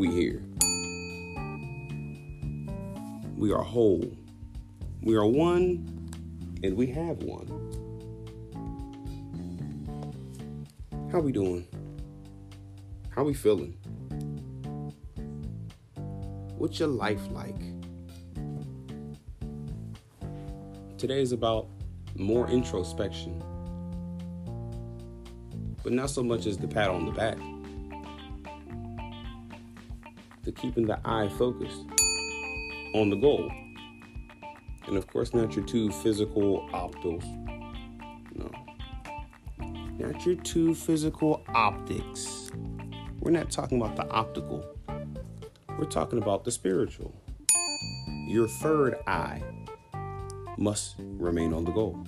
we here. We are whole. We are one, and we have one. How we doing? How we feeling? What's your life like? Today is about more introspection, but not so much as the pat on the back. The keeping the eye focused on the goal. And of course, not your two physical optos. No. Not your two physical optics. We're not talking about the optical. We're talking about the spiritual. Your third eye must remain on the goal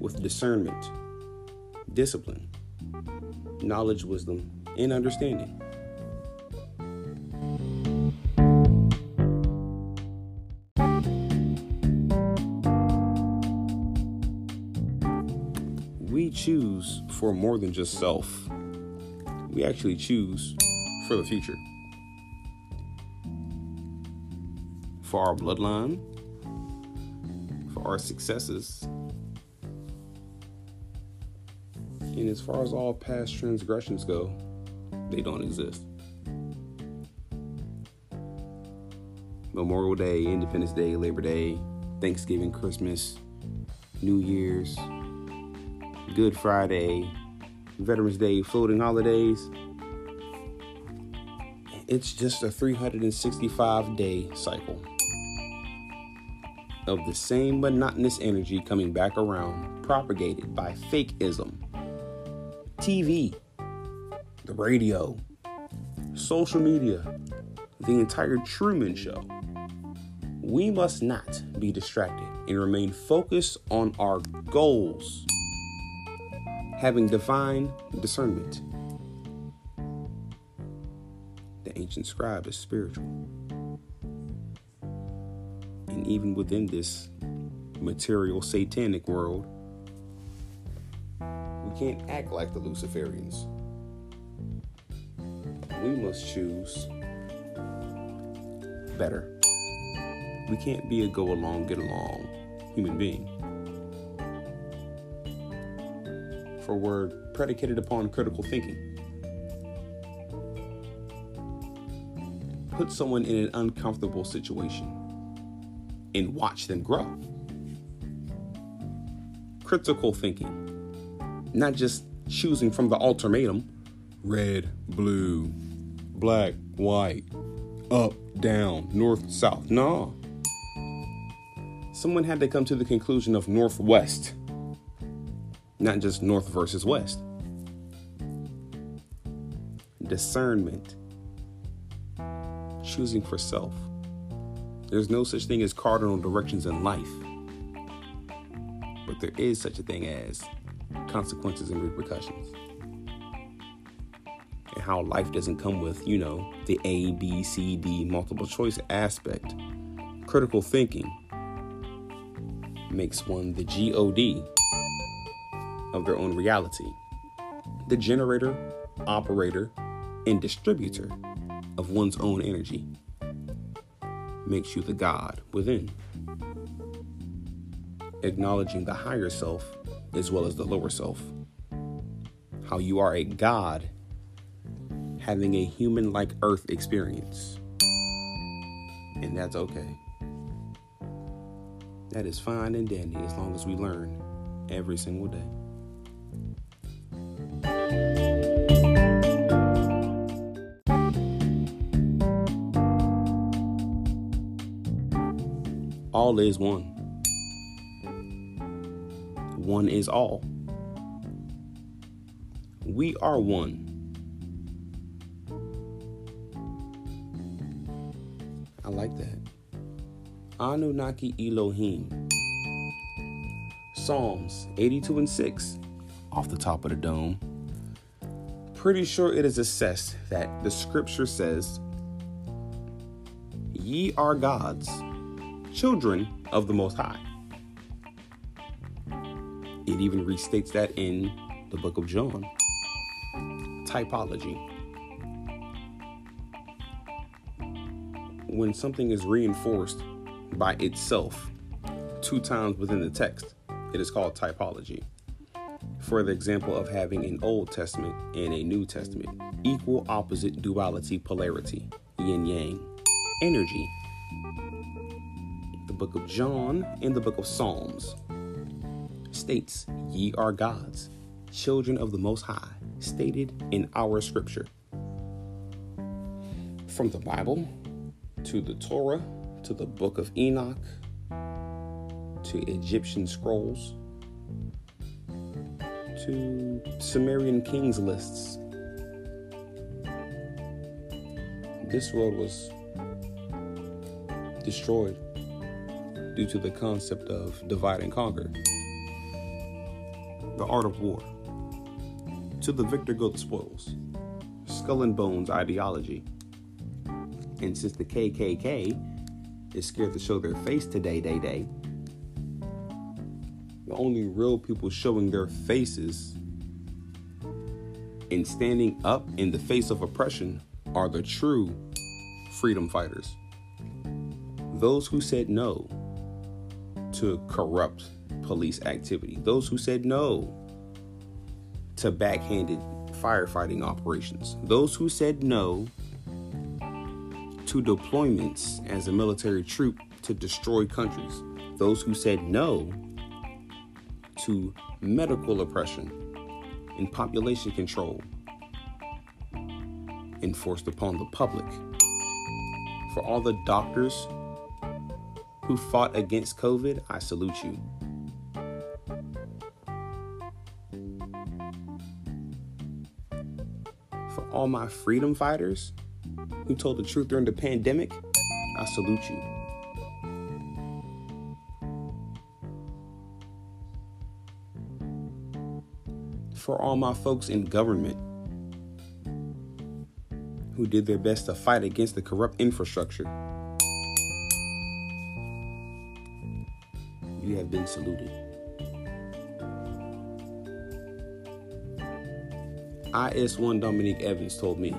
with discernment, discipline, knowledge, wisdom, and understanding. Choose for more than just self. We actually choose for the future. For our bloodline, for our successes. And as far as all past transgressions go, they don't exist. Memorial Day, Independence Day, Labor Day, Thanksgiving, Christmas, New Year's, Good Friday, Veterans Day, floating holidays. It's just a 365 day cycle of the same monotonous energy coming back around, propagated by fake fakeism, TV, the radio, social media, the entire Truman Show. We must not be distracted and remain focused on our goals, having divine discernment. The ancient scribe is spiritual and even within this material satanic world, we can't act like the Luciferians. We must choose better. We can't be a go along, get along human being. For we're predicated upon critical thinking. Put someone in an uncomfortable situation and watch them grow. Critical thinking, not just choosing from the ultimatum red, blue, black, white, up, down, north, south. No. Someone had to come to the conclusion of northwest, not just north versus west. Discernment, choosing for self. There's no such thing as cardinal directions in life. But there is such a thing as consequences and repercussions. And how life doesn't come with, you know, the A, B, C, D multiple choice aspect. Critical thinking makes one the GOD of their own reality. The generator, operator, and distributor of one's own energy makes you the God within. Acknowledging the higher self as well as the lower self. How you are a God having a human like earth experience. And that's okay. That is fine and dandy as long as we learn every single day. All is one. One is all. We are one. I like that. Anunnaki Elohim. Psalms 82 and 6 off the top of the dome. Pretty sure it is assessed that the scripture says, Ye are gods children of the Most High. It even restates that in the book of John. Typology. when something is reinforced by itself two times within the text, it is called typology. For the example of having an Old Testament and a New Testament, equal opposite duality polarity, yin yang, energy. The book of John and the book of Psalms states, Ye are gods, children of the Most High, stated in our scripture. From the Bible to the Torah to the book of Enoch to Egyptian scrolls to Sumerian kings lists. This world was destroyed due to the concept of divide and conquer. The art of war. To the victor go the spoils. Skull and bones ideology. And since the KKK is scared to show their face today, day, day, the only real people showing their faces and standing up in the face of oppression are the true freedom fighters. Those who said no to corrupt police activity, those who said no to backhanded firefighting operations, those who said no to deployments as a military troop to destroy countries, those who said no to medical oppression and population control enforced upon the public. For all the doctors who fought against COVID, I salute you. For all my freedom fighters who told the truth during the pandemic, I salute you. For all my folks in government who did their best to fight against the corrupt infrastructure, you have been saluted. IS1 Dominique Evans told me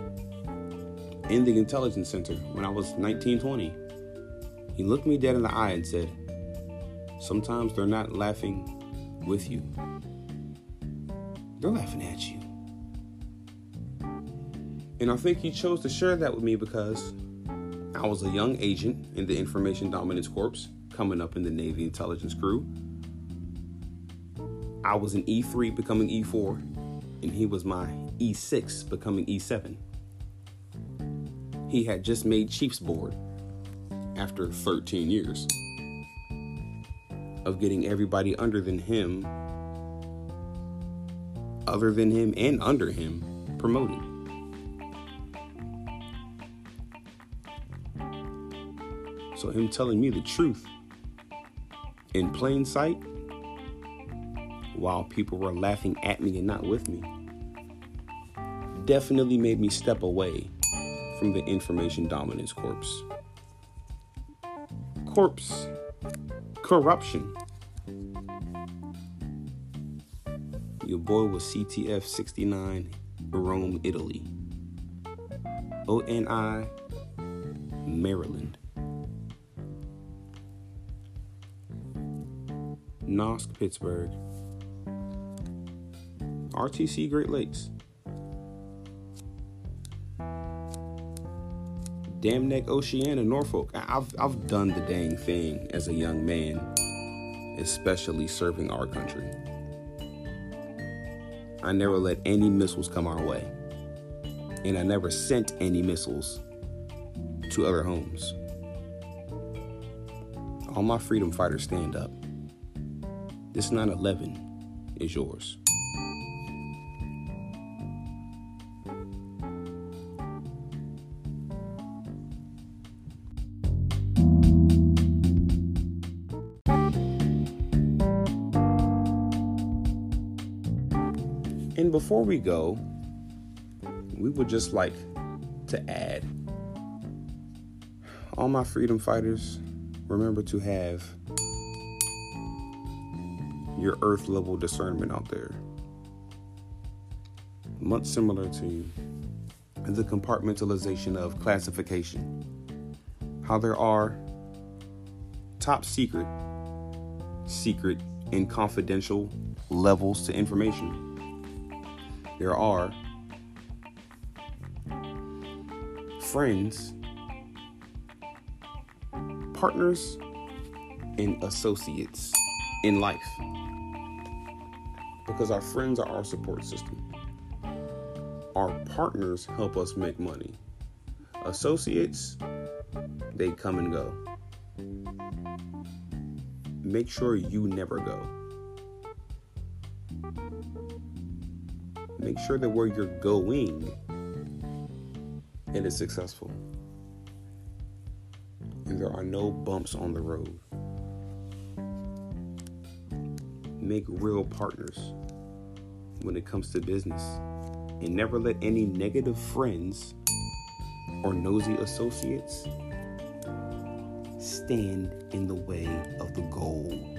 in the intelligence center when I was 1920. He looked me dead in the eye and said, Sometimes they're not laughing with you, they're laughing at you. And I think he chose to share that with me because I was a young agent in the Information Dominance Corps coming up in the Navy intelligence crew. I was an E3 becoming E4, and he was my E6 becoming E7 he had just made Chiefs board after 13 years of getting everybody under than him, other than him, and under him promoted. So, him telling me the truth in plain sight while people were laughing at me and not with me definitely made me step away from the Information Dominance Corps. Corpse corruption. Boy was CTF 69, Rome, Italy. ONI, Maryland. NOSC, Pittsburgh. RTC, Great Lakes. Dam Neck, Oceana, Norfolk. I've, I've done the dang thing as a young man, especially serving our country. I never let any missiles come our way, and I never sent any missiles to other homes. All my freedom fighters stand up. This 9 11 is yours. Before we go, we would just like to add all my freedom fighters, remember to have your earth level discernment out there. Much similar to the compartmentalization of classification. how there are top secret, secret, and confidential levels to information. There are friends, partners, and associates in life. Because our friends are our support system. Our partners help us make money. Associates, they come and go. Make sure you never go. Make sure that where you're going it is successful. And there are no bumps on the road. Make real partners when it comes to business. And never let any negative friends or nosy associates stand in the way of the goal.